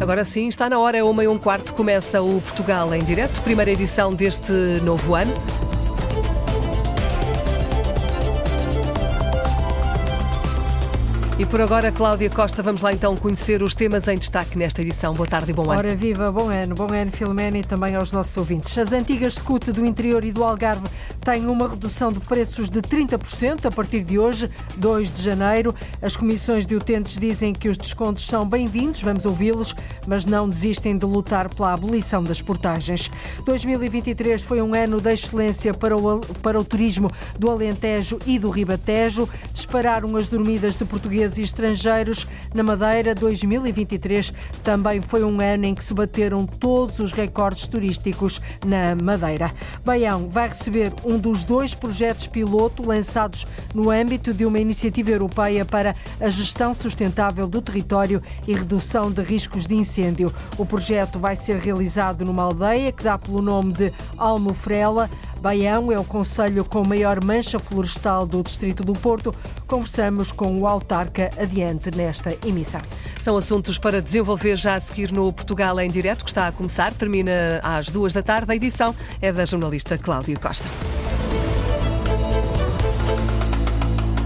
Agora sim, está na hora, é uma e um quarto, começa o Portugal em direto, primeira edição deste novo ano. E por agora, Cláudia Costa, vamos lá então conhecer os temas em destaque nesta edição. Boa tarde e bom ano. Ora viva, bom ano, bom ano Filomena e também aos nossos ouvintes. As antigas SCUT do interior e do Algarve têm uma redução de preços de 30% a partir de hoje, 2 de janeiro. As comissões de utentes dizem que os descontos são bem-vindos, vamos ouvi-los, mas não desistem de lutar pela abolição das portagens. 2023 foi um ano de excelência para o, para o turismo do Alentejo e do Ribatejo. Dispararam as dormidas de portugueses e estrangeiros na Madeira 2023 também foi um ano em que se bateram todos os recordes turísticos na Madeira. Baião vai receber um dos dois projetos piloto lançados no âmbito de uma iniciativa europeia para a gestão sustentável do território e redução de riscos de incêndio. O projeto vai ser realizado numa aldeia que dá pelo nome de Almofrela. Baião é o conselho com maior mancha florestal do Distrito do Porto. Conversamos com o autarca adiante nesta emissão. São assuntos para desenvolver já a seguir no Portugal em Direto, que está a começar, termina às duas da tarde. A edição é da jornalista Cláudia Costa.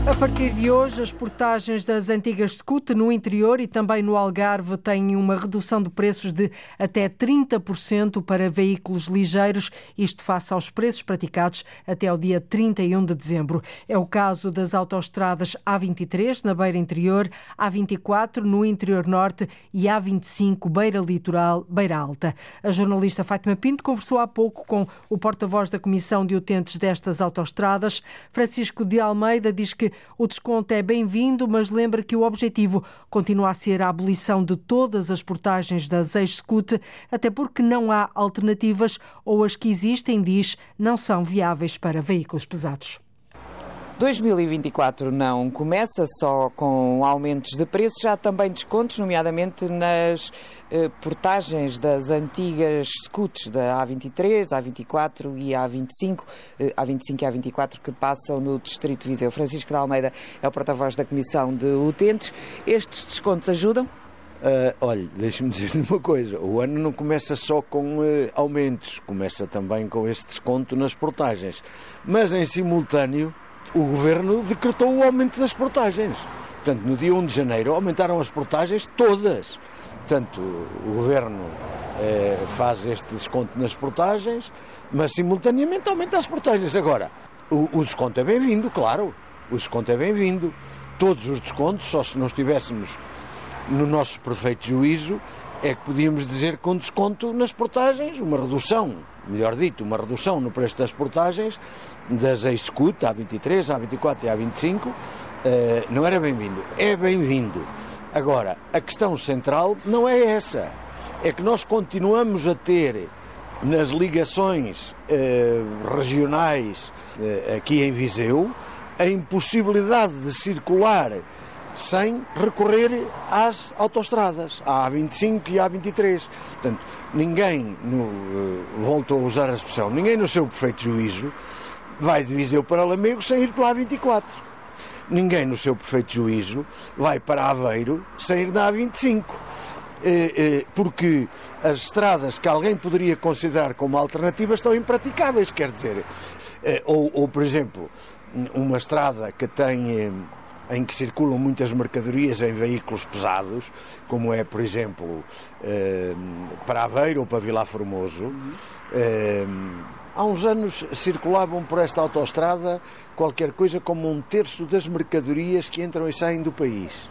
A partir de hoje, as portagens das antigas SCUT no interior e também no Algarve têm uma redução de preços de até 30% para veículos ligeiros, isto face aos preços praticados até o dia 31 de dezembro. É o caso das autoestradas A23 na beira interior, A24 no interior norte e A25 beira litoral, beira alta. A jornalista Fátima Pinto conversou há pouco com o porta-voz da Comissão de Utentes destas autoestradas. Francisco de Almeida diz que o desconto é bem-vindo, mas lembra que o objetivo continua a ser a abolição de todas as portagens das ex-SCUT, até porque não há alternativas ou as que existem, diz, não são viáveis para veículos pesados. 2024 não começa só com aumentos de preços, já também descontos, nomeadamente nas eh, portagens das antigas scuts da A23, A24 e A25, eh, A25 e A24 que passam no Distrito de Viseu. Francisco de Almeida é o porta-voz da Comissão de Utentes. Estes descontos ajudam? Uh, olha, deixe-me dizer uma coisa: o ano não começa só com uh, aumentos, começa também com esse desconto nas portagens. Mas em simultâneo, o governo decretou o aumento das portagens. Portanto, no dia 1 de janeiro aumentaram as portagens todas. Portanto, o governo eh, faz este desconto nas portagens, mas simultaneamente aumenta as portagens. Agora, o, o desconto é bem-vindo, claro. O desconto é bem-vindo. Todos os descontos, só se não estivéssemos no nosso perfeito juízo, é que podíamos dizer um desconto nas portagens, uma redução, melhor dito, uma redução no preço das portagens, das ex-SCUT, A23, A24 e A25, eh, não era bem-vindo. É bem-vindo. Agora, a questão central não é essa. É que nós continuamos a ter nas ligações eh, regionais eh, aqui em Viseu a impossibilidade de circular sem recorrer às autoestradas, à A25 e à A23. Portanto, ninguém, no, eh, a usar a expressão, ninguém no seu perfeito juízo vai de Viseu para Lamego sem ir pela A24 ninguém no seu perfeito juízo vai para Aveiro sair da A25. Eh, eh, porque as estradas que alguém poderia considerar como alternativas estão impraticáveis, quer dizer, ou, ou por exemplo, uma estrada que tem em que circulam muitas mercadorias em veículos pesados, como é, por exemplo, para Aveiro ou para Vila Formoso. Há uns anos circulavam por esta autoestrada qualquer coisa como um terço das mercadorias que entram e saem do país.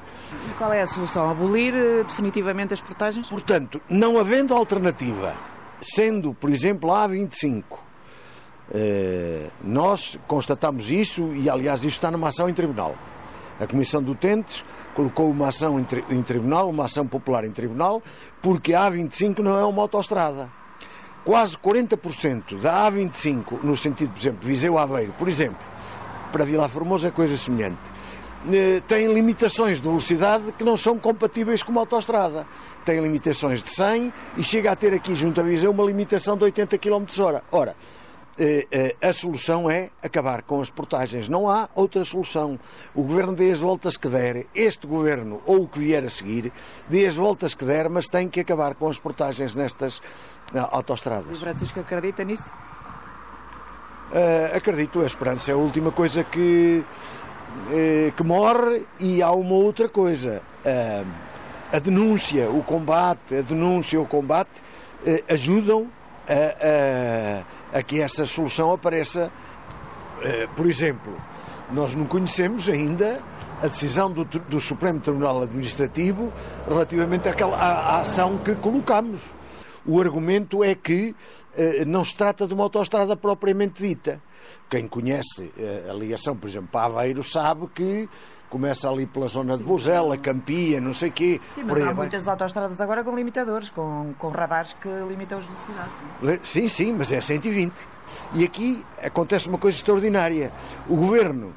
E qual é a solução? Abolir eh, definitivamente as portagens? Portanto, não havendo alternativa, sendo, por exemplo, a A25, eh, nós constatamos isso e, aliás, isto está numa ação em tribunal. A Comissão de Utentes colocou uma ação em, tribunal, uma ação popular em tribunal, porque a A25 não é uma autoestrada. Quase 40% da A25, no sentido, por exemplo, Viseu-Aveiro, por exemplo, para Vila Formosa é coisa semelhante. Eh, tem limitações de velocidade que não são compatíveis com uma autoestrada. Tem limitações de 100 e chega a ter aqui junto a Viseu uma limitação de 80 km hora. Ora, a solução é acabar com as portagens. Não há outra solução. O governo dê as voltas que der, este governo ou o que vier a seguir, dê as voltas que der, mas tem que acabar com as portagens nestas autostradas. O Francisco acredita nisso? Uh, acredito, a esperança é a última coisa que, uh, que morre e há uma outra coisa. Uh, a denúncia, o combate, a denúncia, o combate ajudam a, a, que essa solução apareça. por exemplo, nós não conhecemos ainda a decisão do, do Supremo Tribunal Administrativo relativamente àquela, à, à ação que colocamos. O argumento é que eh, não se trata de uma autoestrada propriamente dita. Quem conhece eh, a ligação, por exemplo, para Aveiro, sabe que começa ali pela zona de Bozela, Campia, não sei o quê. Sim, mas há muitas autoestradas agora com limitadores, com, com radares que limitam as velocidades. Sim, sim, mas é 120. E aqui acontece uma coisa extraordinária. O governo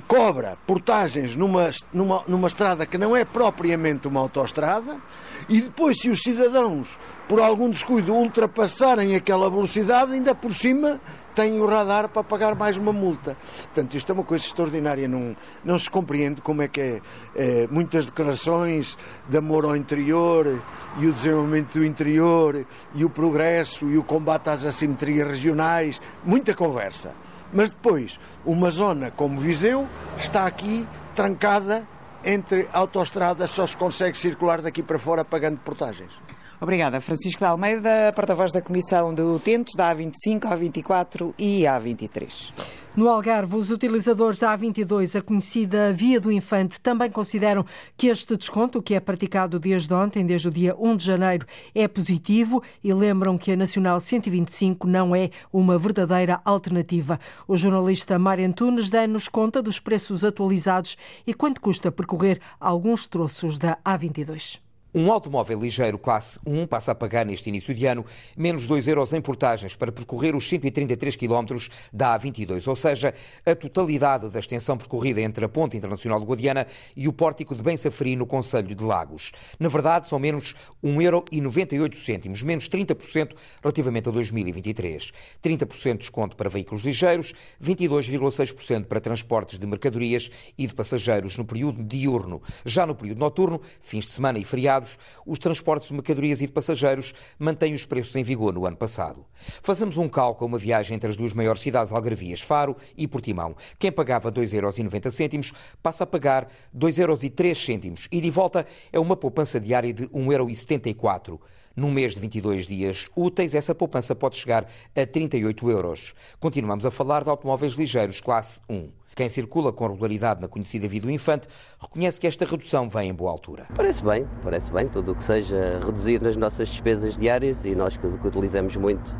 cobra portagens numa, numa, numa estrada que não é propriamente uma autoestrada e depois, se os cidadãos, por algum descuido, ultrapassarem aquela velocidade, ainda por cima têm o radar para pagar mais uma multa. Portanto, isto é uma coisa extraordinária. Não, não se compreende como é que é, é muitas declarações de amor ao interior e o desenvolvimento do interior e o progresso e o combate às assimetrias regionais. Muita conversa. Mas depois, uma zona como Viseu está aqui trancada entre autoestradas, só se consegue circular daqui para fora pagando portagens. Obrigada. Francisco de Almeida, porta-voz da Comissão de Utentes da A25, A24 e A23. No Algarve, os utilizadores da A22, a conhecida Via do Infante, também consideram que este desconto, que é praticado desde ontem, desde o dia 1 de janeiro, é positivo e lembram que a Nacional 125 não é uma verdadeira alternativa. O jornalista Mário Antunes dá-nos conta dos preços atualizados e quanto custa percorrer alguns troços da A22. Um automóvel ligeiro classe 1 passa a pagar neste início de ano menos 2 euros em portagens para percorrer os 133 quilómetros da A22, ou seja, a totalidade da extensão percorrida entre a Ponte Internacional de Guadiana e o Pórtico de Bem-Safri no Conselho de Lagos. Na verdade, são menos 1,98 euro, menos 30% relativamente a 2023. 30% de desconto para veículos ligeiros, 22,6% para transportes de mercadorias e de passageiros no período diurno. Já no período noturno, fins de semana e feriados, os transportes de mercadorias e de passageiros mantêm os preços em vigor no ano passado. Fazemos um cálculo, uma viagem entre as duas maiores cidades algarvias, Faro e Portimão. Quem pagava 2,90 euros passa a pagar 2,03 euros e de volta é uma poupança diária de 1,74 euro. Num mês de 22 dias úteis, essa poupança pode chegar a 38 euros. Continuamos a falar de automóveis ligeiros classe 1. Quem circula com regularidade na conhecida Vida do Infante reconhece que esta redução vem em boa altura. Parece bem, parece bem, tudo o que seja reduzir nas nossas despesas diárias e nós que, que utilizamos muito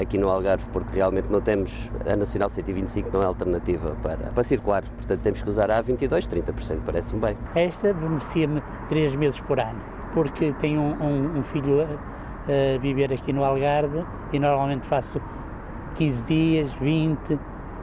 aqui no Algarve, porque realmente não temos, a Nacional 125 não é alternativa para, para circular, portanto temos que usar a A22, 30% parece-me bem. Esta beneficia-me 3 meses por ano, porque tenho um, um, um filho a, a viver aqui no Algarve e normalmente faço 15 dias, 20,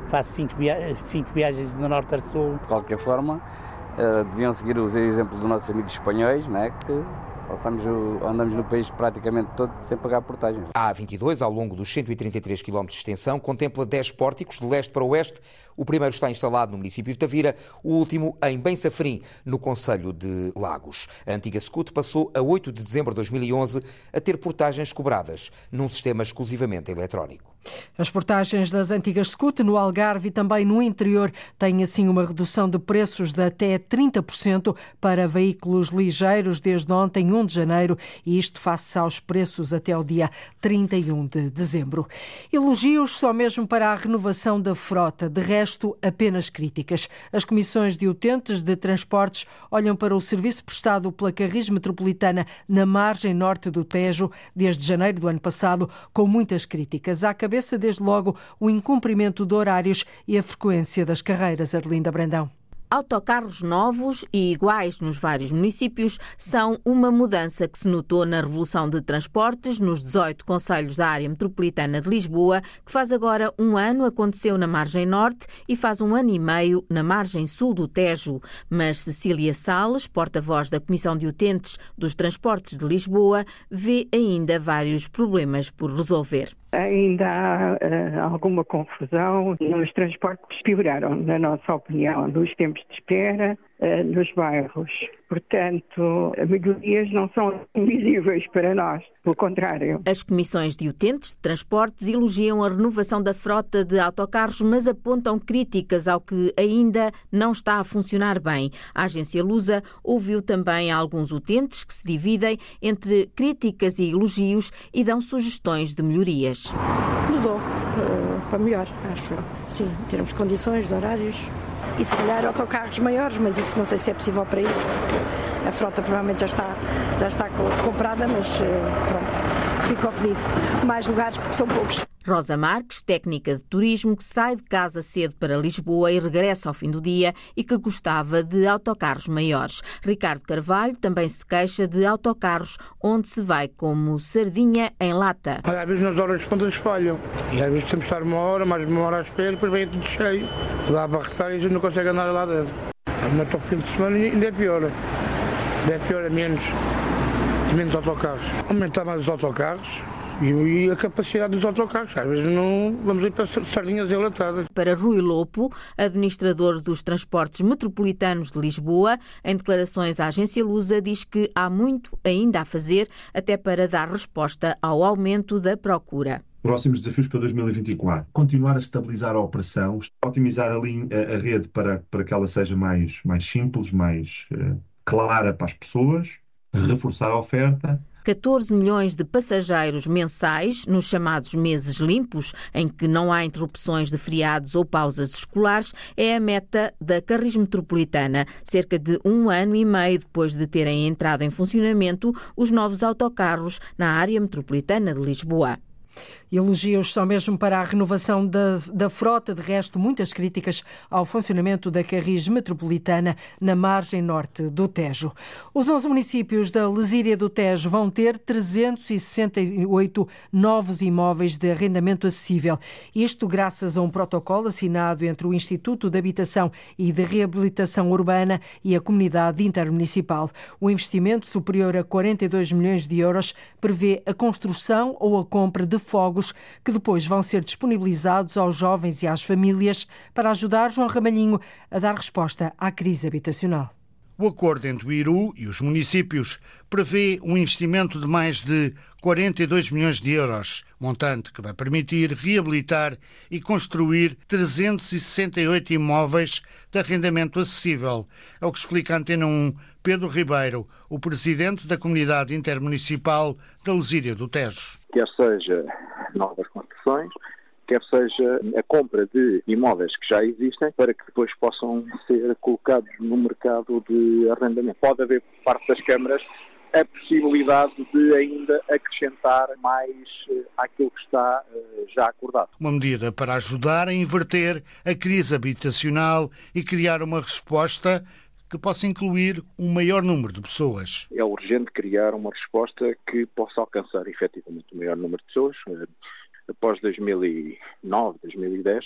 faço cinco, via cinco viagens do norte a sul. De qualquer forma, uh, deviam seguir os exemplos dos nossos amigos espanhóis, né, que Passamos o, andamos no país praticamente todo sem pagar portagens. A A22, ao longo dos 133 km de extensão, contempla 10 pórticos de leste para oeste. O primeiro está instalado no município de Tavira, o último em Bem Safrim, no Conselho de Lagos. A antiga Scut passou a 8 de dezembro de 2011 a ter portagens cobradas num sistema exclusivamente eletrónico. As portagens das antigas Scut no Algarve e também no interior têm assim uma redução de preços de até 30% para veículos ligeiros desde ontem, 1 de janeiro, e isto face aos preços até o dia 31 de dezembro. Elogios só mesmo para a renovação da frota, de resto, apenas críticas. As comissões de utentes de transportes olham para o serviço prestado pela Carris Metropolitana na margem norte do Tejo desde janeiro do ano passado, com muitas críticas. Há cabeça, desde logo, o incumprimento de horários e a frequência das carreiras. Arlinda Brandão. Autocarros novos e iguais nos vários municípios são uma mudança que se notou na Revolução de Transportes nos 18 conselhos da área metropolitana de Lisboa, que faz agora um ano aconteceu na margem norte e faz um ano e meio na margem sul do Tejo. Mas Cecília Salles, porta-voz da Comissão de Utentes dos Transportes de Lisboa, vê ainda vários problemas por resolver. Ainda há uh, alguma confusão. Nos transportes pioraram, na nossa opinião, nos tempos de espera, uh, nos bairros. Portanto, melhorias não são invisíveis para nós, pelo contrário. As comissões de utentes de transportes elogiam a renovação da frota de autocarros, mas apontam críticas ao que ainda não está a funcionar bem. A agência Lusa ouviu também alguns utentes que se dividem entre críticas e elogios e dão sugestões de melhorias. Mudou uh, para melhor, acho eu. Sim, em termos de condições, de horários e se calhar autocarros maiores, mas isso não sei se é possível para eles, a frota provavelmente já está, já está comprada, mas eh, pronto, fica ao pedido. Mais lugares porque são poucos. Rosa Marques, técnica de turismo que sai de casa cedo para Lisboa e regressa ao fim do dia e que gostava de autocarros maiores. Ricardo Carvalho também se queixa de autocarros onde se vai como sardinha em lata. Às vezes nas horas pontas falham e às vezes temos que estar uma hora, mais uma hora à espera, depois vem tudo cheio. Dá para restar e a gente não consegue andar lá dentro. No fim de semana ainda é pior. É pior, é menos, menos autocarros. Aumentar mais os autocarros e a capacidade dos autocarros. Às vezes não vamos ir para sardinhas enlatadas. Para Rui Lopo, administrador dos transportes metropolitanos de Lisboa, em declarações à agência Lusa, diz que há muito ainda a fazer até para dar resposta ao aumento da procura próximos desafios para 2024. Continuar a estabilizar a operação, otimizar a, linha, a, rede para, para que ela seja mais, mais simples, mais uh, clara para as pessoas, reforçar a oferta 14 milhões de passageiros mensais nos chamados meses limpos, em que não há interrupções de feriados ou pausas escolares, é a meta da Carris Metropolitana. Cerca de um ano e meio depois de terem entrado em funcionamento os novos autocarros na área metropolitana de Lisboa. Elogios só mesmo para a renovação da, da frota, de resto, muitas críticas ao funcionamento da Carris Metropolitana na margem norte do Tejo. Os 11 municípios da Lesíria do Tejo vão ter 368 novos imóveis de arrendamento acessível. Isto graças a um protocolo assinado entre o Instituto de Habitação e de Reabilitação Urbana e a Comunidade Intermunicipal. O investimento superior a 42 milhões de euros prevê a construção ou a compra de fogos que depois vão ser disponibilizados aos jovens e às famílias para ajudar João Ramalhinho a dar resposta à crise habitacional. O acordo entre o Iru e os municípios prevê um investimento de mais de 42 milhões de euros, montante que vai permitir reabilitar e construir 368 imóveis de arrendamento acessível. É o que explica a Antena 1 Pedro Ribeiro, o presidente da Comunidade Intermunicipal da Lesíria do Tejo. Quer seja novas construções, quer seja a compra de imóveis que já existem para que depois possam ser colocados no mercado de arrendamento. Pode haver por parte das câmaras a possibilidade de ainda acrescentar mais uh, àquilo que está uh, já acordado. Uma medida para ajudar a inverter a crise habitacional e criar uma resposta que possa incluir um maior número de pessoas. É urgente criar uma resposta que possa alcançar efetivamente o maior número de pessoas. Uh, após 2009, 2010,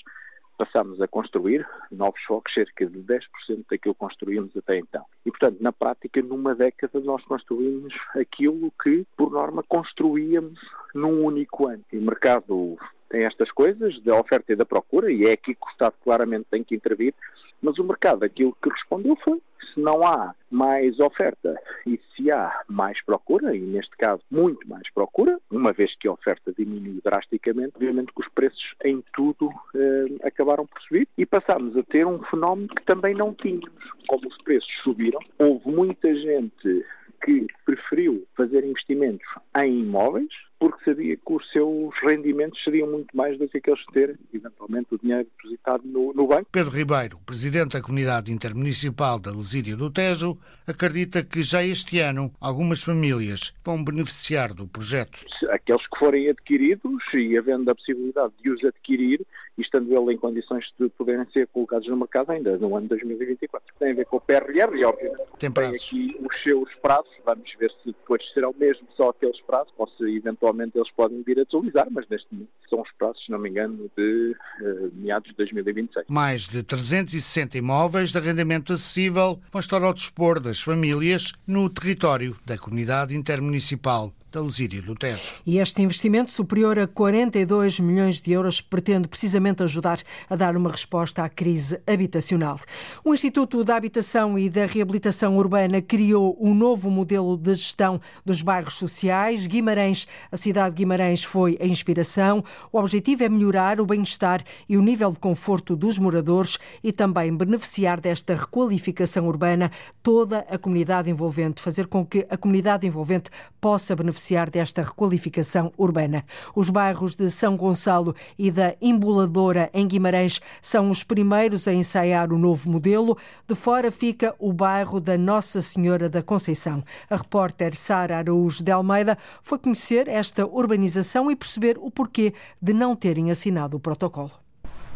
passámos a construir novos focos, cerca de 10% daquilo que construímos até então. E, portanto, na prática, numa década, nós construímos aquilo que, por norma, construíamos num único ano. E o mercado estas coisas da oferta e da procura, e é aqui que o Estado claramente tem que intervir, mas o mercado, aquilo que respondeu foi: se não há mais oferta e se há mais procura, e neste caso muito mais procura, uma vez que a oferta diminuiu drasticamente, obviamente que os preços em tudo eh, acabaram por subir e passámos a ter um fenómeno que também não tínhamos. Como os preços subiram, houve muita gente que preferiu fazer investimentos em imóveis porque sabia que os seus rendimentos seriam muito mais do que aqueles de ter, eventualmente, o dinheiro depositado no, no banco. Pedro Ribeiro, presidente da Comunidade Intermunicipal da Lesíria do Tejo, acredita que já este ano algumas famílias vão beneficiar do projeto. Aqueles que forem adquiridos e havendo a possibilidade de os adquirir, e estando ele em condições de poderem ser colocados no mercado ainda no ano 2024. Tem a ver com o PRR e, obviamente, tem, tem aqui os seus prazos. Vamos ver se depois serão mesmo só aqueles prazos ou se eventualmente eles podem vir a deslizar, mas neste momento são os prazos, se não me engano, de uh, meados de 2026. Mais de 360 imóveis de arrendamento acessível vão estar ao dispor das famílias no território da comunidade intermunicipal da Lesíria do Tejo. E este investimento, superior a 42 milhões de euros, pretende precisamente ajudar a dar uma resposta à crise habitacional. O Instituto da Habitação e da Reabilitação Urbana criou um novo modelo de gestão dos bairros sociais. Guimarães, a cidade de Guimarães foi a inspiração. O objetivo é melhorar o bem-estar e o nível de conforto dos moradores e também beneficiar desta requalificação urbana toda a comunidade envolvente, fazer com que a comunidade envolvente possa beneficiar desta requalificação urbana. Os bairros de São Gonçalo e da Emboladora em Guimarães são os primeiros a ensaiar o novo modelo. De fora fica o bairro da Nossa Senhora da Conceição. A repórter Sara Araújo de Almeida foi conhecer esta urbanização e perceber o porquê de não terem assinado o protocolo.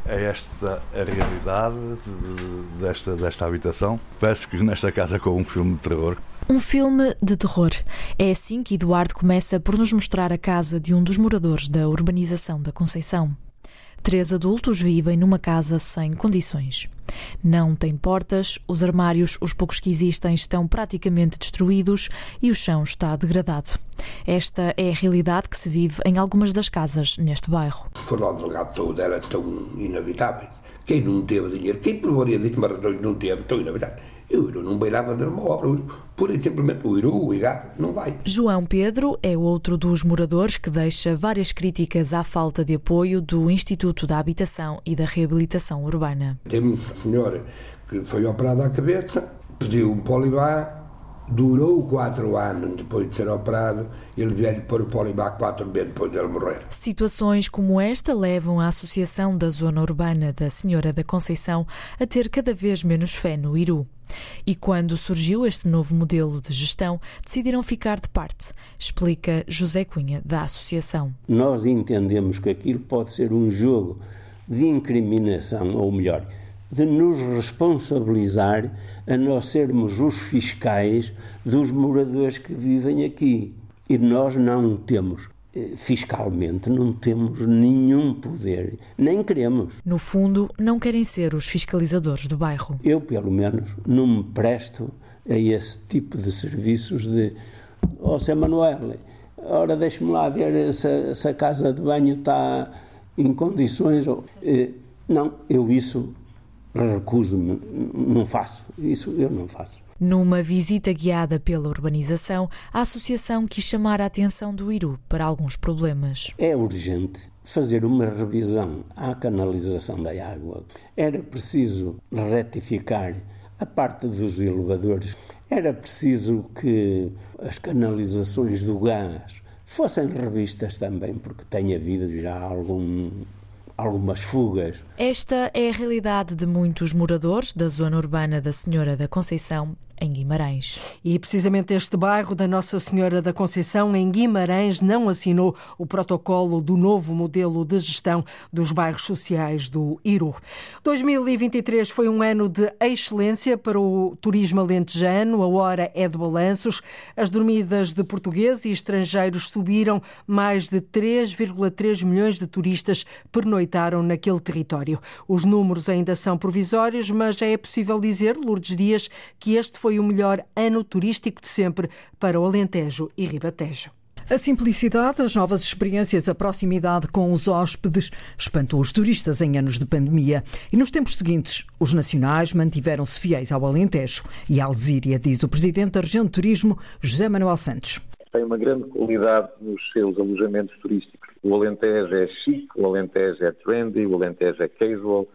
É esta a realidade desta, desta habitação. Parece que nesta casa com um filme de terror. Um filme de terror. É assim que Eduardo começa por nos mostrar a casa de um dos moradores da urbanização da Conceição. Três adultos vivem numa casa sem condições. Não tem portas, os armários, os poucos que existem, estão praticamente destruídos e o chão está degradado. Esta é a realidade que se vive em algumas das casas neste bairro. Foi lá o delegado todo, era tão inabitável. Quem não teve dinheiro, quem por varia de não teve, tão inabitável. Eu não beirava de uma obra, pura e simplesmente o Iru, o IGAR, não vai. João Pedro é outro dos moradores que deixa várias críticas à falta de apoio do Instituto da Habitação e da Reabilitação Urbana. Tem uma senhora que foi operada à cabeça, pediu um polibar, durou quatro anos depois de ser operado, ele veio pôr o polibar quatro meses depois dele morrer. Situações como esta levam a Associação da Zona Urbana da Senhora da Conceição a ter cada vez menos fé no Iru. E quando surgiu este novo modelo de gestão, decidiram ficar de parte, explica José Cunha, da Associação. Nós entendemos que aquilo pode ser um jogo de incriminação, ou melhor, de nos responsabilizar a nós sermos os fiscais dos moradores que vivem aqui. E nós não temos eh, fiscalmente não temos nenhum poder, nem queremos. No fundo, não querem ser os fiscalizadores do bairro. Eu, pelo menos, não me presto a esse tipo de serviços de ó oh, Sr. Manuel, ora deixe-me lá ver se, se, a casa de banho está em condições. Eh, não, eu isso recuso-me, não faço. Isso eu não faço. Numa visita guiada pela urbanização, a associação quis chamar a atenção do Iru para alguns problemas. É urgente fazer uma revisão à canalização da água. Era preciso retificar a parte dos elevadores. Era preciso que as canalizações do gás fossem revistas também, porque tem havido já algum algumas fugas. Esta é a realidade de muitos moradores da zona urbana da Senhora da Conceição em Guimarães. E precisamente este bairro da Nossa Senhora da Conceição, em Guimarães, não assinou o protocolo do novo modelo de gestão dos bairros sociais do Iru. 2023 foi um ano de excelência para o turismo alentejano, a hora é de balanços. As dormidas de portugueses e estrangeiros subiram, mais de 3,3 milhões de turistas pernoitaram naquele território. Os números ainda são provisórios, mas já é possível dizer, Lourdes Dias, que este foi foi o melhor ano turístico de sempre para o Alentejo e Ribatejo. A simplicidade, as novas experiências, a proximidade com os hóspedes espantou os turistas em anos de pandemia. E nos tempos seguintes, os nacionais mantiveram-se fiéis ao Alentejo e à Alzíria, diz o presidente da região de turismo, José Manuel Santos. Tem uma grande qualidade nos seus alojamentos turísticos. O Alentejo é chique, o Alentejo é trendy, o Alentejo é casual.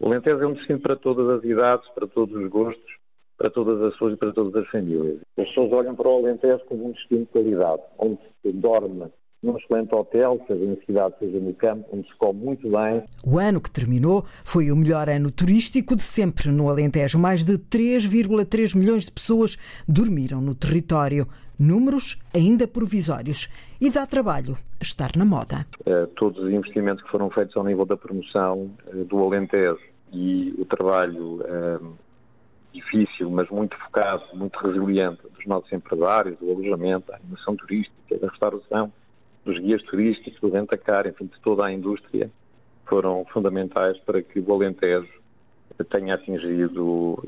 O Alentejo é um destino para todas as idades, para todos os gostos para todas as pessoas e para todas as famílias. As pessoas olham para o Alentejo como um destino de qualidade, onde se dorme num excelente hotel, seja na cidade, seja no campo, onde se come muito bem. O ano que terminou foi o melhor ano turístico de sempre no Alentejo. Mais de 3,3 milhões de pessoas dormiram no território. Números ainda provisórios. E dá trabalho estar na moda. Uh, todos os investimentos que foram feitos ao nível da promoção uh, do Alentejo e o trabalho uh, difícil, mas muito focado, muito resiliente dos nossos empresários, do alojamento, da animação turística, da restauração, dos guias turísticos, do rentacar, enfim, de toda a indústria, foram fundamentais para que o Alentejo tenha atingido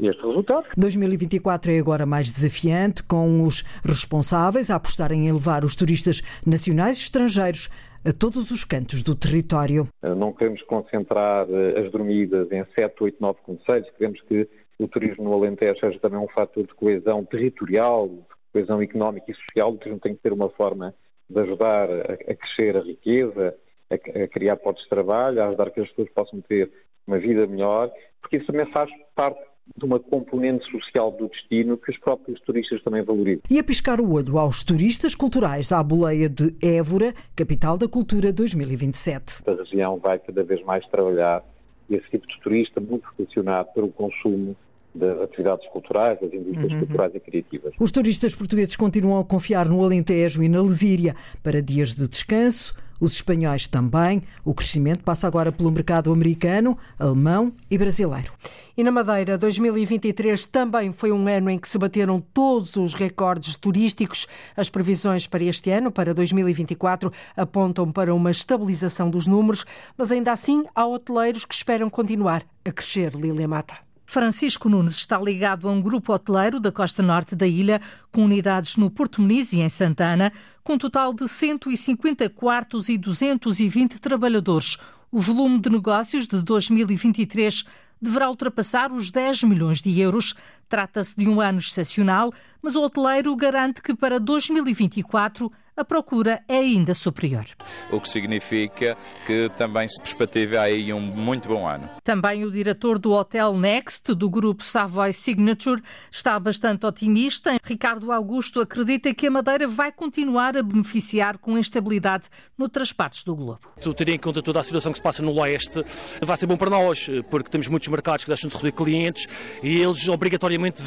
este resultado. 2024 é agora mais desafiante, com os responsáveis a apostarem em levar os turistas nacionais e estrangeiros a todos os cantos do território. Não queremos concentrar as dormidas em 7, 8, 9 conselhos, queremos que o turismo no Alentejo seja também um fator de coesão territorial, de coesão económica e social. O turismo tem que ser uma forma de ajudar a, a crescer a riqueza, a, a, criar postos de trabalho, a ajudar que as pessoas possam ter uma vida melhor, porque isso também faz parte de uma componente social do destino que os próprios turistas também valorizam. E a piscar o olho aos turistas culturais à boleia de Évora, capital da cultura 2027. A região vai cada vez mais trabalhar esse tipo de turista muito relacionado pelo consumo das atividades culturais, das indústrias uhum. culturais e criativas. Os turistas portugueses continuam a confiar no Alentejo e na Lesíria para dias de descanso. Os espanhóis também. O crescimento passa agora pelo mercado americano, alemão e brasileiro. E na Madeira, 2023 também foi um ano em que se bateram todos os recordes turísticos. As previsões para este ano, para 2024, apontam para uma estabilização dos números, mas ainda assim há hoteleiros que esperam continuar a crescer, Lilia Mata. Francisco Nunes está ligado a um grupo hoteleiro da costa norte da ilha, com unidades no Porto Muniz e em Santana, com um total de 150 quartos e 220 trabalhadores. O volume de negócios de 2023 deverá ultrapassar os 10 milhões de euros. Trata-se de um ano excepcional, mas o hoteleiro garante que para 2024 a procura é ainda superior. O que significa que também se perspectiva aí um muito bom ano. Também o diretor do Hotel Next, do grupo Savoy Signature, está bastante otimista. Ricardo Augusto acredita que a Madeira vai continuar a beneficiar com instabilidade noutras partes do globo. Ter em conta toda a situação que se passa no leste, vai ser bom para nós, porque temos muitos mercados que deixam de receber clientes e eles obrigatoriamente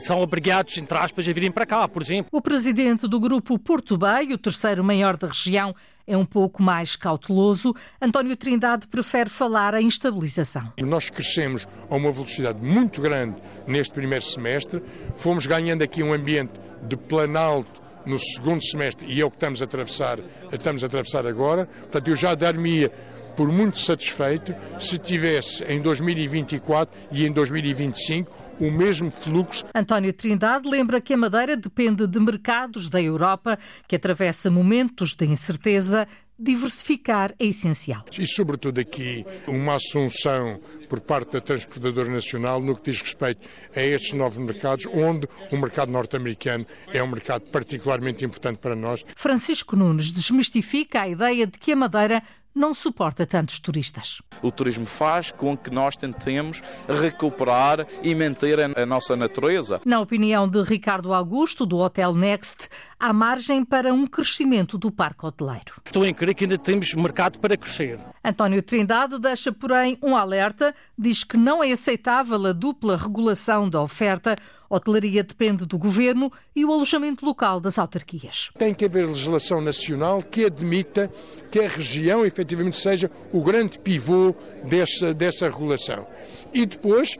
são obrigados, entre aspas, a virem para cá, por exemplo. O presidente do grupo Porto Bay, o terceiro maior da região, é um pouco mais cauteloso. António Trindade prefere falar em estabilização. Nós crescemos a uma velocidade muito grande neste primeiro semestre, fomos ganhando aqui um ambiente de planalto no segundo semestre e é o que estamos a atravessar, estamos a atravessar agora. Portanto, eu já dar-me por muito satisfeito se tivesse em 2024 e em 2025 o mesmo fluxo. António Trindade lembra que a Madeira depende de mercados da Europa, que atravessa momentos de incerteza diversificar é essencial. E, sobretudo, aqui, uma assunção por parte da Transportadora Nacional no que diz respeito a estes novos mercados, onde o mercado norte-americano é um mercado particularmente importante para nós. Francisco Nunes desmistifica a ideia de que a Madeira não suporta tantos turistas. O turismo faz com que nós tentemos recuperar e manter a nossa natureza. Na opinião de Ricardo Augusto, do Hotel Next, há margem para um crescimento do parque hoteleiro. Estou em crer que ainda temos mercado para crescer. António Trindade deixa, porém, um alerta. Diz que não é aceitável a dupla regulação da oferta. Hotelaria depende do governo e o alojamento local das autarquias. Tem que haver legislação nacional que admita que a região efetivamente seja o grande pivô dessa, dessa regulação. E depois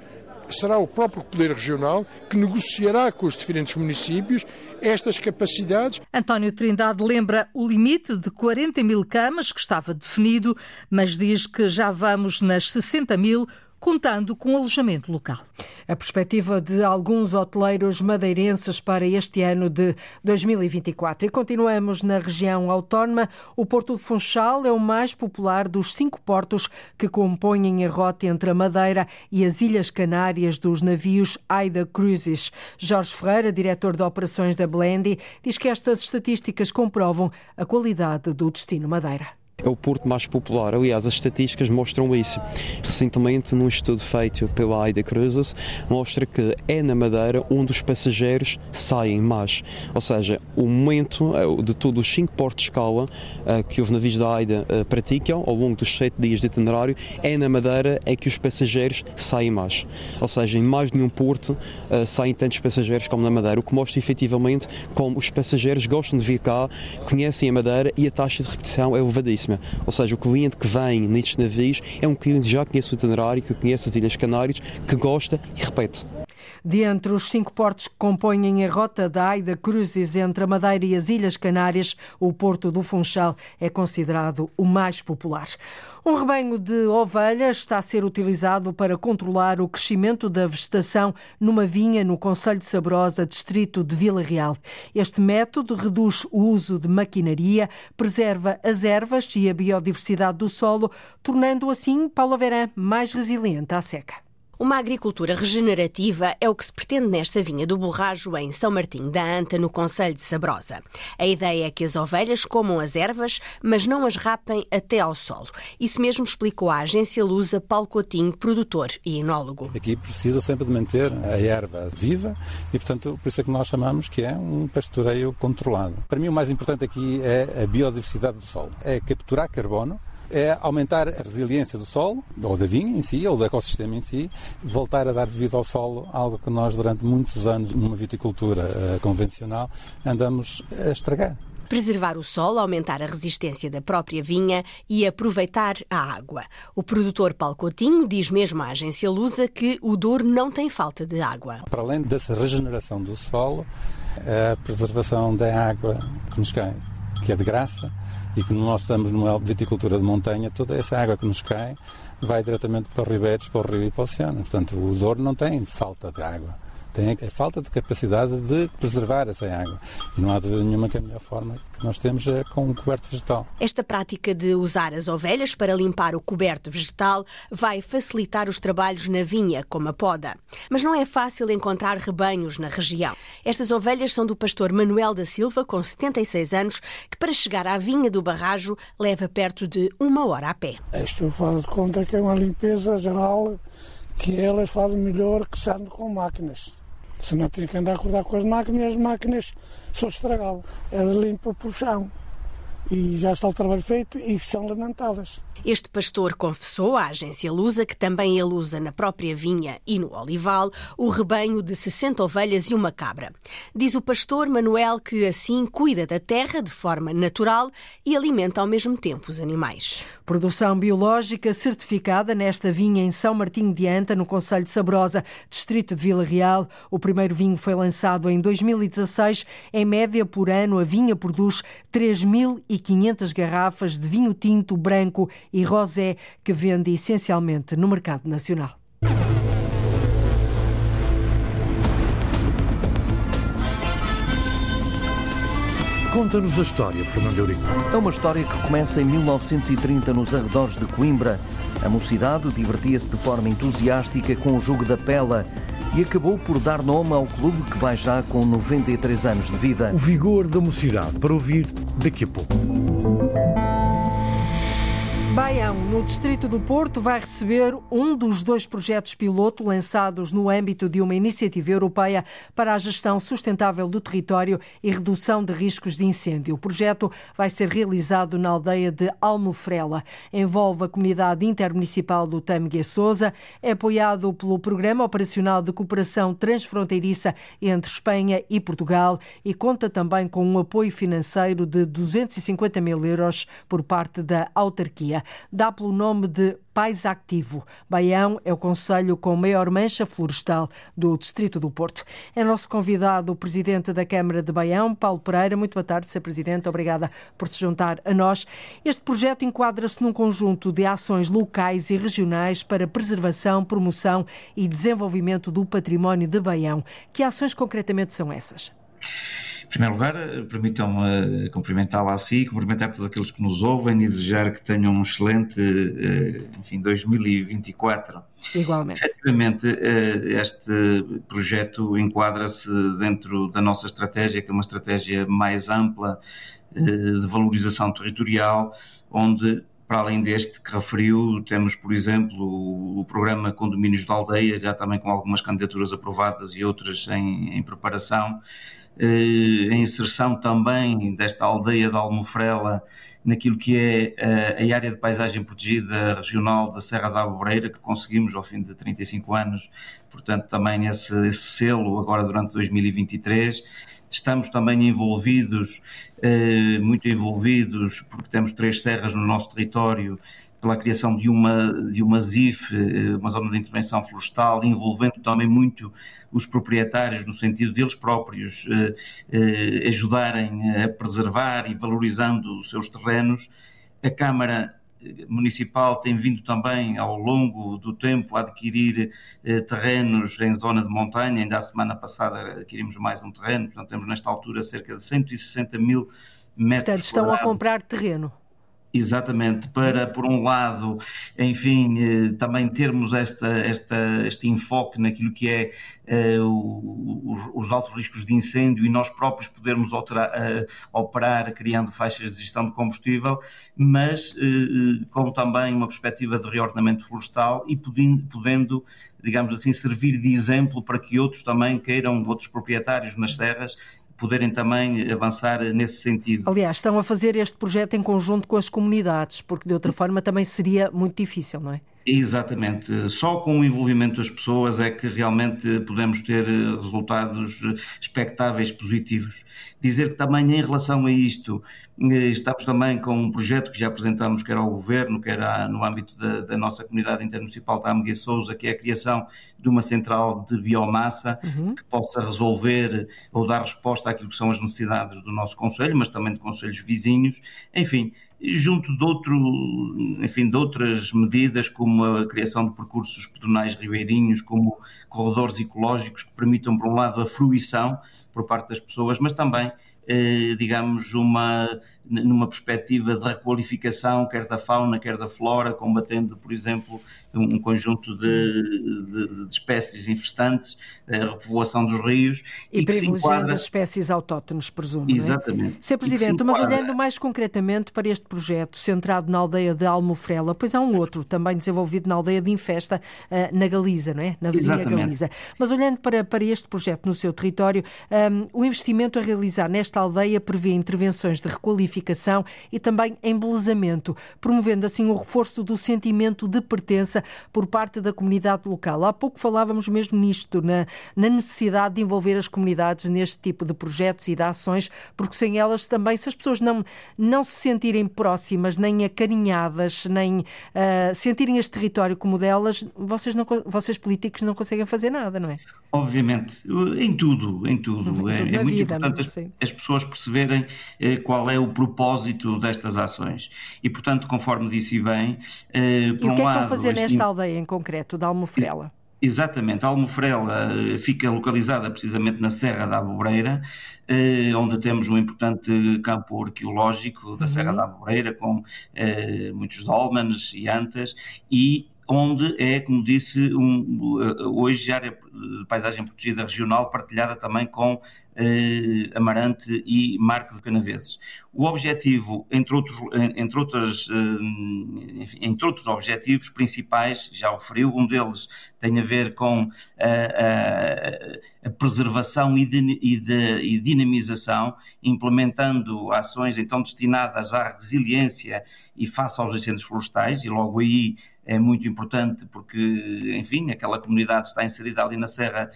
será o próprio Poder Regional que negociará com os diferentes municípios estas capacidades. António Trindade lembra o limite de 40 mil camas que estava definido, mas diz que já vamos nas 60 mil contando com alojamento local. A perspectiva de alguns hoteleiros madeirenses para este ano de 2024. E continuamos na região autónoma. O Porto de Funchal é o mais popular dos cinco portos que compõem a rota entre a Madeira e as Ilhas Canárias dos navios Aida Cruises. Jorge Ferreira, diretor de operações da Blendy, diz que estas estatísticas comprovam a qualidade do destino Madeira é o porto mais popular. Aliás, as estatísticas mostram isso. Recentemente, num estudo feito pela AIDA Cruises, mostra que é na Madeira onde os passageiros saem mais. Ou seja, o momento eh, de todos os cinco portos de escala eh, que os navios da AIDA eh, praticam ao longo dos sete dias de itinerário, é na Madeira é que os passageiros saem mais. Ou seja, em mais nenhum porto saem tantos passageiros como na Madeira, o que mostra efetivamente como os passageiros gostam de vir cá, conhecem a Madeira e a taxa de repetição é elevadíssima. Ou seja, o cliente que vem nestes navios é um cliente que já conhece o itinerário, que conhece as Ilhas Canárias, que gosta e repete. De entre os cinco portos que compõem a rota da Aida Cruzes entre a Madeira e as Ilhas Canárias, o Porto do Funchal é considerado o mais popular. Um rebanho de ovelhas está a ser utilizado para controlar o crescimento da vegetação numa vinha no Conselho de Sabrosa, distrito de Vila Real. Este método reduz o uso de maquinaria, preserva as ervas e a biodiversidade do solo, tornando assim Paula Verã mais resiliente à seca. Uma agricultura regenerativa é o que se pretende nesta vinha do Borrajo, em São Martinho da Anta, no Conselho de Sabrosa. A ideia é que as ovelhas comam as ervas, mas não as rapem até ao solo. Isso mesmo explicou a agência Lusa Paulo Coutinho, produtor e enólogo. Aqui precisa sempre de manter a erva viva e, portanto, por isso é que nós chamamos que é um pastoreio controlado. Para mim, o mais importante aqui é a biodiversidade do solo. É capturar carbono é aumentar a resiliência do solo, ou da vinha em si, ou do ecossistema em si, voltar a dar vida ao solo, algo que nós durante muitos anos numa viticultura uh, convencional andamos a estragar. Preservar o solo, aumentar a resistência da própria vinha e aproveitar a água. O produtor Paulo Coutinho diz mesmo à agência Lusa que o Douro não tem falta de água. Para além dessa regeneração do solo, a preservação da água que nos cai, que é de graça, e que nós estamos numa viticultura de montanha, toda essa água que nos cai vai diretamente para os ribeiros, para o rio e para o oceano. Portanto, o Douro não tem falta de água tem a falta de capacidade de preservar essa água. E não há dúvida nenhuma que a melhor forma que nós temos é com um coberto vegetal. Esta prática de usar as ovelhas para limpar o coberto vegetal vai facilitar os trabalhos na vinha, como a poda. Mas não é fácil encontrar rebanhos na região. Estas ovelhas são do pastor Manuel da Silva, com 76 anos, que para chegar à vinha do barrajo leva perto de uma hora a pé. Isto faz de conta que é uma limpeza geral que elas fazem melhor que se com máquinas. Senão tinha que andar a acordar com as máquinas as máquinas só estragavam. Elas limpam por chão e já está o trabalho feito e são levantadas. Este pastor confessou à agência Lusa que também ele usa na própria vinha e no olival o rebanho de 60 ovelhas e uma cabra. Diz o pastor Manuel que assim cuida da terra de forma natural e alimenta ao mesmo tempo os animais. Produção biológica certificada nesta vinha em São Martinho de Anta, no Conselho de Sabrosa, distrito de Vila Real. O primeiro vinho foi lançado em 2016. Em média, por ano, a vinha produz 3.500 garrafas de vinho tinto branco e rosé, que vende essencialmente no mercado nacional. Conta-nos a história, Fernando Eurico. É uma história que começa em 1930 nos arredores de Coimbra. A mocidade divertia-se de forma entusiástica com o jogo da pela e acabou por dar nome ao clube que vai já com 93 anos de vida. O vigor da mocidade, para ouvir daqui a pouco. Baião, no Distrito do Porto, vai receber um dos dois projetos piloto lançados no âmbito de uma iniciativa europeia para a gestão sustentável do território e redução de riscos de incêndio. O projeto vai ser realizado na aldeia de Almofrela. Envolve a comunidade intermunicipal do Tâmega Souza, é apoiado pelo Programa Operacional de Cooperação Transfronteiriça entre Espanha e Portugal e conta também com um apoio financeiro de 250 mil euros por parte da autarquia dá pelo nome de Pais Activo. Baião é o conselho com maior mancha florestal do Distrito do Porto. É nosso convidado o presidente da Câmara de Baião, Paulo Pereira. Muito boa tarde, Sr. Presidente. Obrigada por se juntar a nós. Este projeto enquadra-se num conjunto de ações locais e regionais para preservação, promoção e desenvolvimento do património de Baião. Que ações concretamente são essas? Em primeiro lugar, eh, permitam-me uh, cumprimentá-la a si, cumprimentar todos aqueles que nos ouvem e desejar que tenham um excelente, uh, enfim, 2024. Igualmente. Efetivamente, este projeto enquadra-se dentro da nossa estratégia, que é uma estratégia mais ampla de valorização territorial, onde para além deste que referiu, temos, por exemplo, o, programa Condomínios de Aldeia, já também com algumas candidaturas aprovadas e outras em, em preparação, eh, a inserção também desta aldeia de Almofrela naquilo que é eh, a área de paisagem protegida regional da Serra da Aboreira, que conseguimos ao fim de 35 anos, portanto, também esse, esse selo agora durante 2023. Estamos também envolvidos, eh, muito envolvidos, porque temos três serras no nosso território, pela criação de uma, de uma ZIF, eh, uma zona de intervenção florestal, envolvendo também muito os proprietários, no sentido deles próprios eh, eh, ajudarem a preservar e valorizando os seus terrenos. A Câmara Municipal tem vindo também ao longo do tempo a adquirir eh, terrenos em zona de montanha. Ainda a semana passada adquirimos mais um terreno, portanto temos nesta altura cerca de 160 mil metros. Portanto, estão quadrados. a comprar terreno. Exatamente, para, por um lado, enfim, eh, também termos esta, esta, este enfoque naquilo que é eh, o, os, os, altos riscos de incêndio e nós próprios podermos alterar, eh, operar criando faixas de gestão de combustível, mas com também uma perspectiva de reordenamento florestal e podendo, podendo, digamos assim, servir de exemplo para que outros também queiram, outros proprietários nas serras, poderem também avançar nesse sentido. Aliás, estão a fazer este projeto em conjunto com as comunidades, porque de outra forma também seria muito difícil, não é? Exatamente. Só com o envolvimento das pessoas é que realmente podemos ter resultados expectáveis positivos. Dizer que também em relação a isto, estamos também com um projeto que já apresentamos, quer ao Governo, quer no âmbito da, da nossa comunidade intermunicipal da Ameguia Souza, que é a criação de uma central de biomassa uhum. que possa resolver ou dar resposta àquilo que são as necessidades do nosso Conselho, mas também de conselhos vizinhos. Enfim, junto de, outro, enfim, de outras medidas, como a criação de percursos pedonais ribeirinhos, como corredores ecológicos que permitam, por um lado, a fruição por parte das pessoas, mas também eh, digamos, uma, numa perspectiva de requalificação, quer da fauna, quer da flora, combatendo, por exemplo, um conjunto de, de, de espécies infestantes, a repovoação dos rios. E, e privilegiando enquadra... as espécies autóctones, presumo. Exatamente. É? Sr. Presidente, mas olhando mais concretamente para este projeto centrado na aldeia de Almofrela, pois há um outro também desenvolvido na aldeia de Infesta, eh, na Galiza, não é? Na vizinha Exatamente. Galiza. Mas olhando para, para este projeto no seu território, um, ehm, o investimento a realizar nesta aldeia prevê intervenções de requalificação e também embelezamento, promovendo assim o reforço do sentimento de pertença por parte da comunidade local. Há pouco falávamos mesmo nisto, na, na necessidade de envolver as comunidades neste tipo de projetos e de ações, porque sem elas também, se as pessoas não, não se sentirem próximas, nem acarinhadas, nem uh, sentirem este território como delas, vocês, não, vocês políticos não conseguem fazer nada, não é? Obviamente, em tudo, em tudo. é, é muito vida, importante as, as, pessoas perceberem eh, qual é o propósito destas ações. E, portanto, conforme disse bem, eh, por e um o que é que vão fazer este... nesta aldeia em concreto, da Almofrela? Exatamente, a Almofrela eh, fica localizada precisamente na Serra da Abobreira, eh, onde temos um importante campo arqueológico da Serra uhum. da Abobreira, com eh, muitos dólmenes e antas, e onde é, como disse, um, hoje área de paisagem protegida regional partilhada também com eh, Amarante e Marco de Canaveses. O objetivo, entre outros, entre, outras, entre outros objetivos principais, já referiu, um deles tem a ver com a, a, a preservação e, de, e, de, e dinamização, implementando ações então destinadas à resiliência e face aos incêndios florestais, e logo aí é muito importante porque, enfim, aquela comunidade está inserida ali na Serra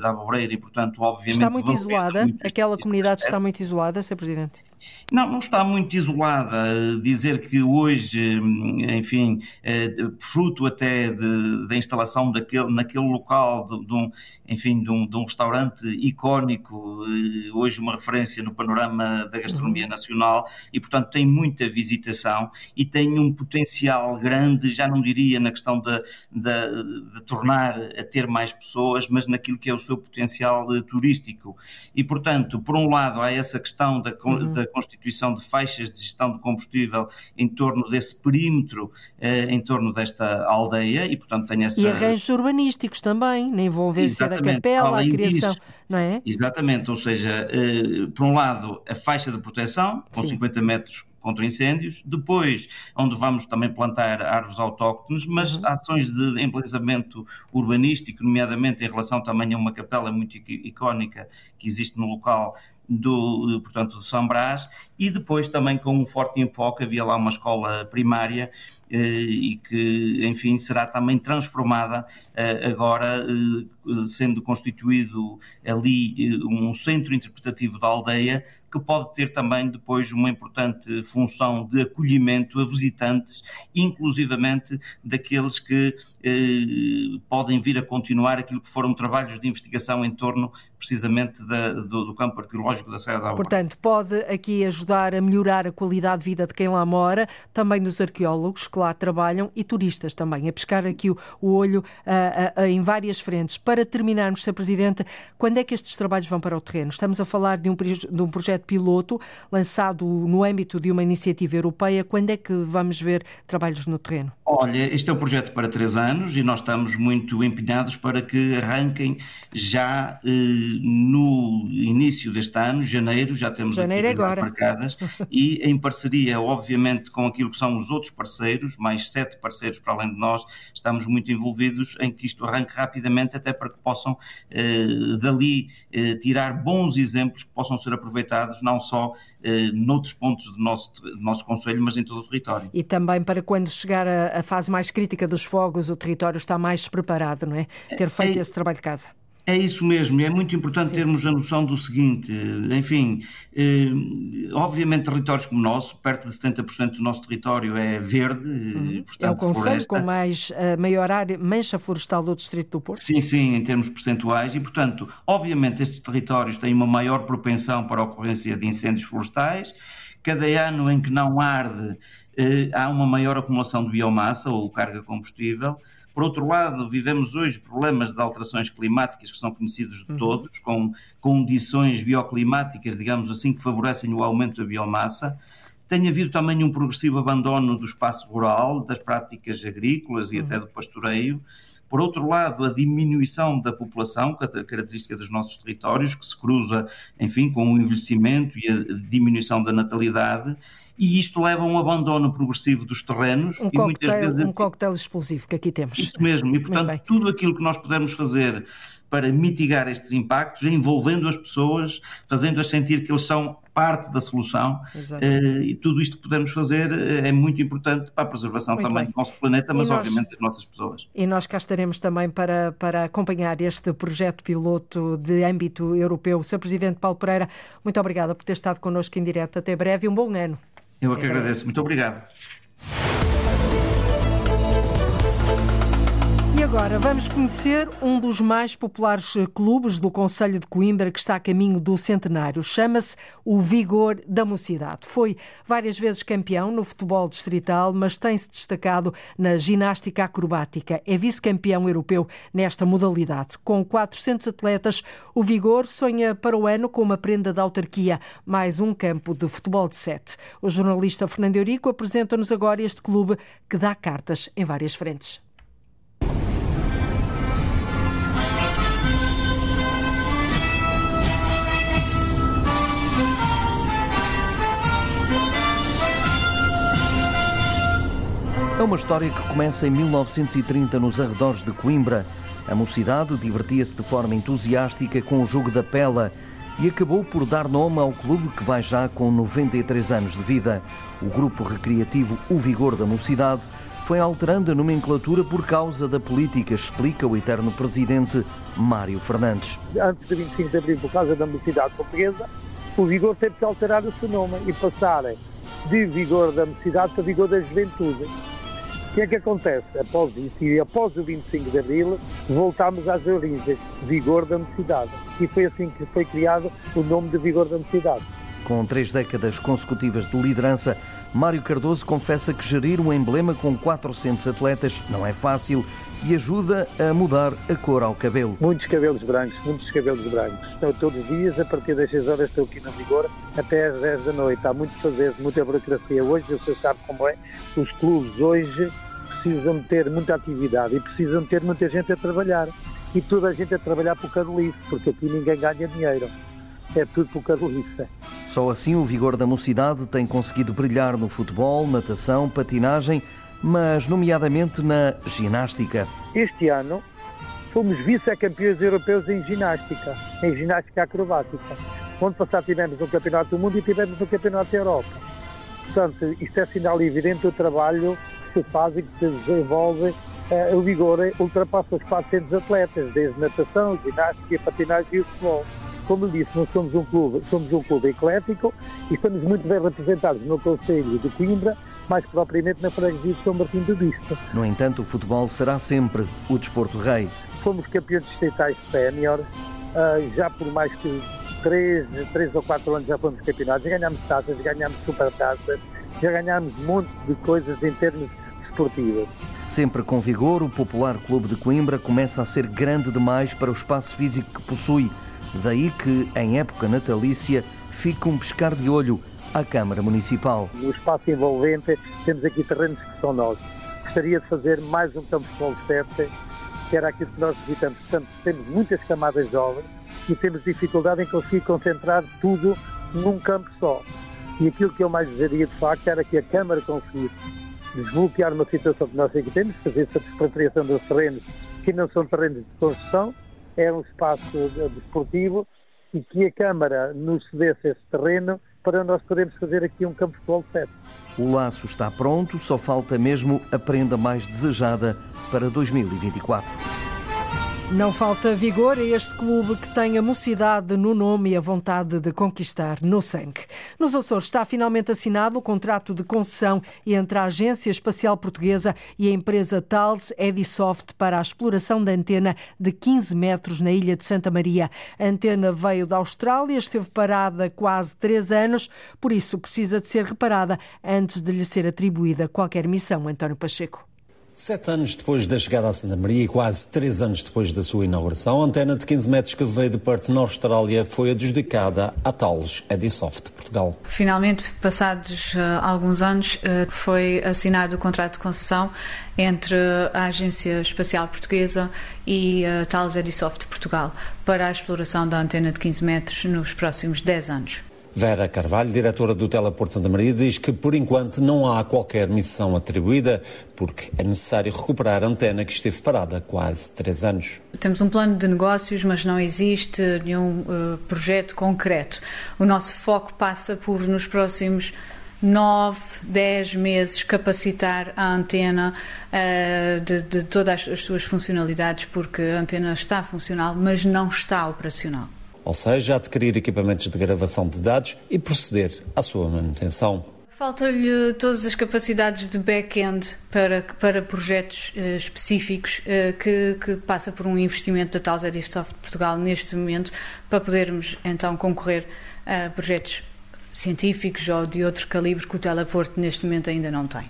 da Abobreira e, portanto, obviamente... Está muito isolada? Muito Aquela comunidade está muito isolada, Sr. Presidente? Não, não está muito isolada. Dizer que hoje, enfim, é, fruto até da instalação daquele, naquele local, de, de, um, enfim, de um, de um restaurante icónico, eh, hoje uma referência no panorama da gastronomia uhum. nacional, e portanto tem muita visitação e tem um potencial grande, já não diria na questão de, de, de tornar a ter mais pessoas, mas naquilo que é o seu potencial eh, turístico. E portanto, por um lado, há essa questão da, uhum. da constituição de faixas de gestão de combustível em torno desse perímetro, eh, em torno desta aldeia, e portanto tem essa... E arranjos urbanísticos também, na envolvência da capela, a criação... Disso, não é? Exatamente, ou seja, eh, por um lado, a faixa de proteção, com Sim. 50 metros contra incêndios, depois onde vamos também plantar árvores autóctones, mas uhum. ações de embelezamento urbanístico, nomeadamente em relação também a uma capela muito icónica que existe no local, do, portanto, do São Brás, e depois também com um forte enfoque, havia lá uma escola primária eh, e que, enfim, será também transformada eh, agora, eh, sendo constituído ali um centro interpretativo da aldeia, que pode ter também depois uma importante função de acolhimento a visitantes, inclusivamente daqueles que eh, podem vir a continuar aquilo que foram trabalhos de investigação em torno precisamente da, do, do, campo arqueológico da Serra da. Portanto, pode aqui ajudar a melhorar a qualidade de vida de quem lá mora, também dos arqueólogos que lá trabalham e turistas também, a pescar aqui o, o olho a, a, a, em várias frentes. Para terminarmos, Sr. Presidente, quando é que estes trabalhos vão para o terreno? Estamos a falar de um, de um projeto piloto lançado no âmbito de uma iniciativa europeia. Quando é que vamos ver trabalhos no terreno? Olha, este é um projeto para três anos e nós estamos muito empenhados para que arranquem já eh, no início deste ano, janeiro, já temos janeiro agora. marcadas, e em parceria, obviamente, com aquilo que são os outros parceiros, mais sete parceiros para além de nós, estamos muito envolvidos em que isto arranque rapidamente, até para que possam eh, dali eh, tirar bons exemplos que possam ser aproveitados não só eh, noutros pontos do nosso, do nosso Conselho, mas em todo o território. E também para quando chegar a, a fase mais crítica dos fogos, o território está mais preparado, não é? Ter feito é, esse trabalho de casa. É isso mesmo, e é muito importante Sim. termos a noção do seguinte, enfim, eh, obviamente territórios como o nosso, perto de 70% do nosso território é verde, uhum. portanto, É o Conselho com mais, a maior área, mancha florestal do Distrito do Porto? Sim, sim, em termos percentuais, e portanto, obviamente estes territórios têm uma maior propensão para a ocorrência de incêndios florestais, cada ano em que não arde, eh, há uma maior acumulação de biomassa ou carga combustível, por outro lado, vivemos hoje problemas de alterações climáticas que são conhecidos de uhum. todos, com condições bioclimáticas, digamos assim, que favorecem o aumento da biomassa. Tem havido também um progressivo abandono do espaço rural, das práticas agrícolas e uhum. até do pastoreio. Por outro lado, a diminuição da população, característica dos nossos territórios, que se cruza, enfim, com o envelhecimento e a diminuição da natalidade e isto leva a um abandono progressivo dos terrenos. Um, e coquetel, muitas vezes... um coquetel explosivo que aqui temos. Isso mesmo, e portanto tudo aquilo que nós pudermos fazer para mitigar estes impactos, envolvendo as pessoas, fazendo-as sentir que eles são parte da solução. Uh, e tudo isto que pudermos fazer uh, é muito importante para a preservação muito também bem. do nosso planeta, mas nós, obviamente das nossas pessoas. E nós cá estaremos também para, para acompanhar este projeto piloto de âmbito europeu. Sr. Presidente Paulo Pereira, muito obrigada por ter estado connosco em direto. Até breve e um bom ano. Eu é que agradeço. Muito obrigado. Agora vamos conhecer um dos mais populares clubes do Conselho de Coimbra que está a caminho do centenário. Chama-se o Vigor da Mocidade. Foi várias vezes campeão no futebol distrital, mas tem-se destacado na ginástica acrobática. É vice-campeão europeu nesta modalidade. Com 400 atletas, o Vigor sonha para o ano com uma prenda da autarquia, mais um campo de futebol de sete. O jornalista Fernando Eurico apresenta-nos agora este clube que dá cartas em várias frentes. É uma história que começa em 1930 nos arredores de Coimbra. A mocidade divertia-se de forma entusiástica com o jogo da pela e acabou por dar nome ao clube que vai já com 93 anos de vida. O grupo recreativo O Vigor da Mocidade foi alterando a nomenclatura por causa da política, explica o eterno presidente Mário Fernandes. Antes de 25 de abril, por causa da mocidade portuguesa, o Vigor teve que alterar o seu nome e passar de Vigor da Mocidade para Vigor da Juventude. O que é que acontece? Após isso, e após o 25 de Abril, voltámos às origens, Vigor da Mocidade. E foi assim que foi criado o nome de Vigor da Mocidade. Com três décadas consecutivas de liderança, Mário Cardoso confessa que gerir um emblema com 400 atletas não é fácil e ajuda a mudar a cor ao cabelo. Muitos cabelos brancos, muitos cabelos brancos. Estou todos os dias, a partir das 6 horas estou aqui na Vigor até às 10 da noite. Há muito fazer, muita burocracia. Hoje, você sabe como é, os clubes hoje precisam ter muita atividade e precisam ter muita gente a trabalhar. E toda a gente a trabalhar por Carolice, porque aqui ninguém ganha dinheiro. É tudo por Carolice. Só assim o vigor da mocidade tem conseguido brilhar no futebol, natação, patinagem mas nomeadamente na ginástica. Este ano fomos vice-campeões europeus em ginástica, em ginástica acrobática. O ano passado tivemos um campeonato do mundo e tivemos um campeonato da Europa. Portanto, isto é sinal evidente do trabalho que se faz e que se desenvolve. Uh, o Vigor ultrapassa os 400 atletas, desde natação, ginástica, patinagem e o futebol. Como disse, nós somos um clube, somos um clube eclético e estamos muito bem representados no Conselho de Coimbra, mais propriamente na freguesia de São Martim do Bispo. No entanto, o futebol será sempre o desporto rei. Fomos campeões distritais sénior, uh, já por mais que três, três ou quatro anos já fomos campeonatos, já ganhámos taças, ganhámos supertaças, já ganhámos um monte de coisas em termos desportivos. Sempre com vigor, o Popular Clube de Coimbra começa a ser grande demais para o espaço físico que possui. Daí que, em época natalícia, fica um pescar de olho à Câmara Municipal. No espaço envolvente, temos aqui terrenos que são nossos. Gostaria de fazer mais um campo de futebol 7, que era aquilo que nós visitamos. Portanto, temos muitas camadas jovens e temos dificuldade em conseguir concentrar tudo num campo só. E aquilo que eu mais desejaria, de facto, era que a Câmara conseguisse desbloquear uma situação que nós aqui temos, fazer despatriação dos terrenos que não são terrenos de construção, é um espaço desportivo e que a Câmara nos cedesse esse terreno para nós podermos fazer aqui um campo de futebol de O laço está pronto, só falta mesmo a prenda mais desejada para 2024. Não falta vigor a este clube que tem a mocidade no nome e a vontade de conquistar no sangue. Nos Açores está finalmente assinado o contrato de concessão entre a Agência Espacial Portuguesa e a empresa Thales Edisoft para a exploração da antena de 15 metros na ilha de Santa Maria. A antena veio da Austrália, esteve parada quase três anos, por isso precisa de ser reparada antes de lhe ser atribuída qualquer missão. António Pacheco. Sete anos depois da chegada a Santa Maria e quase três anos depois da sua inauguração, a antena de 15 metros que veio de Perth, na Austrália, foi adjudicada à Thales Edisoft Portugal. Finalmente, passados uh, alguns anos, uh, foi assinado o contrato de concessão entre a Agência Espacial Portuguesa e a uh, Thales Edisoft Portugal para a exploração da antena de 15 metros nos próximos 10 anos. Vera Carvalho, diretora do Teleporto Santa Maria, diz que por enquanto não há qualquer missão atribuída, porque é necessário recuperar a antena que esteve parada há quase três anos. Temos um plano de negócios, mas não existe nenhum uh, projeto concreto. O nosso foco passa por, nos próximos 9, 10 meses capacitar a antena uh, de, de todas as suas funcionalidades, porque a antena está funcional, mas não está operacional ou seja, adquirir equipamentos de gravação de dados e proceder à sua manutenção. Falta-lhe todas as capacidades de back-end para, para projetos uh, específicos uh, que, que, passa por um investimento da Thales Edisoft Portugal neste momento para podermos então concorrer a projetos científicos ou de outro calibre que o Teleporto neste momento ainda não tem.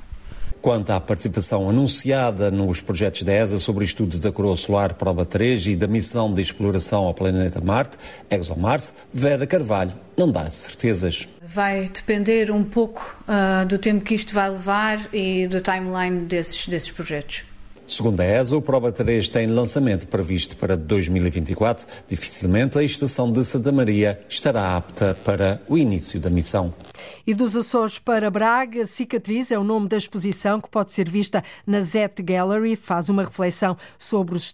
Quanto à participação anunciada nos projetos da ESA sobre o estudo da coroa solar Prova 3 e da missão de exploração ao planeta Marte, ExoMars, Vera Carvalho não dá certezas. Vai depender um pouco uh, do tempo que isto vai levar e do timeline desses, desses projetos. Segundo a ESA, o Prova 3 tem lançamento previsto para 2024. Dificilmente a estação de Santa Maria estará apta para o início da missão. E dos Açores para Braga, Cicatriz é o nome da exposição que pode ser vista na Zet Gallery. Faz uma reflexão sobre os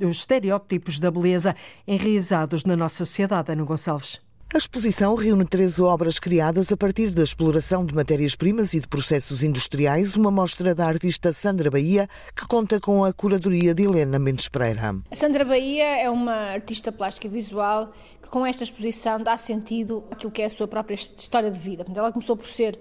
estereótipos da beleza enraizados na nossa sociedade. Ana Gonçalves. A exposição reúne 13 obras criadas a partir da exploração de matérias-primas e de processos industriais, uma mostra da artista Sandra Bahia, que conta com a curadoria de Helena Mendes Pereira. A Sandra Bahia é uma artista plástica visual que, com esta exposição, dá sentido àquilo que é a sua própria história de vida. Ela começou por ser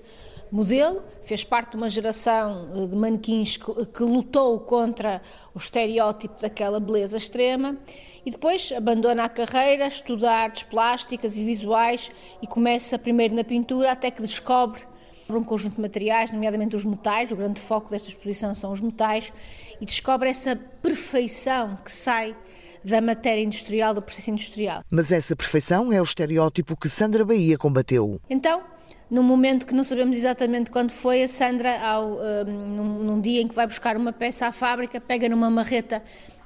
modelo, fez parte de uma geração eh, de manequins que, que lutou contra o estereótipo daquela beleza extrema e depois abandona a carreira, estuda artes plásticas e visuais e começa primeiro na pintura até que descobre um conjunto de materiais, nomeadamente os metais, o grande foco desta exposição são os metais, e descobre essa perfeição que sai da matéria industrial, do processo industrial. Mas essa perfeição é o estereótipo que Sandra Bahia combateu. Então, num momento que não sabemos exatamente quando foi, a Sandra, ao, um, num, num, dia em que vai buscar uma peça à fábrica, pega numa marreta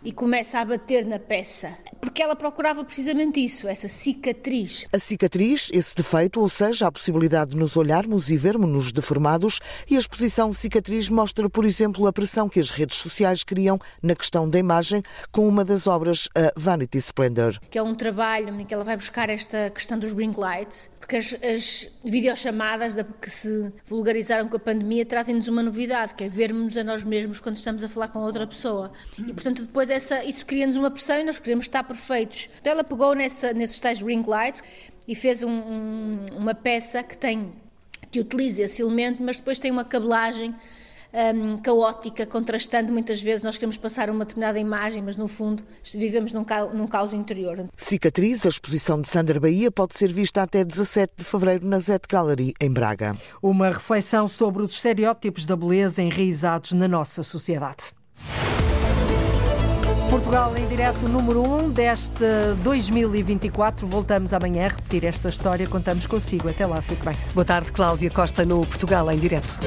e começa a bater na peça. Porque ela procurava precisamente isso, essa cicatriz. A cicatriz, esse defeito, ou seja, a possibilidade de nos olharmos e vermos-nos deformados, e a exposição cicatriz mostra, por exemplo, a pressão que as redes sociais criam na questão da imagem com uma das obras, a Vanity Splendor. Que é um trabalho em que ela vai buscar esta questão dos ring lights, porque as, as videochamadas que se vulgarizaram com a pandemia trazem-nos uma novidade, que é vermos a nós mesmos quando estamos a falar com outra pessoa. E, portanto, depois essa, isso cria-nos uma pressão e nós queremos estar perfeitos. Então ela pegou nessa, nesses tais ring lights e fez um, um, uma peça que tem que utiliza esse elemento, mas depois tem uma cabelagem um, caótica, contrastando. Muitas vezes nós queremos passar uma determinada imagem, mas no fundo vivemos num, ca num caos interior. Cicatriz, a exposição de Sandra Bahia pode ser vista até 17 de fevereiro na Zet Gallery, em Braga. Uma reflexão sobre os estereótipos da beleza enraizados na nossa sociedade. Portugal em direto número 1 deste 2024. Voltamos amanhã a repetir esta história. Contamos consigo. Até lá, fique bem. Boa tarde, Cláudia Costa, no Portugal em direto.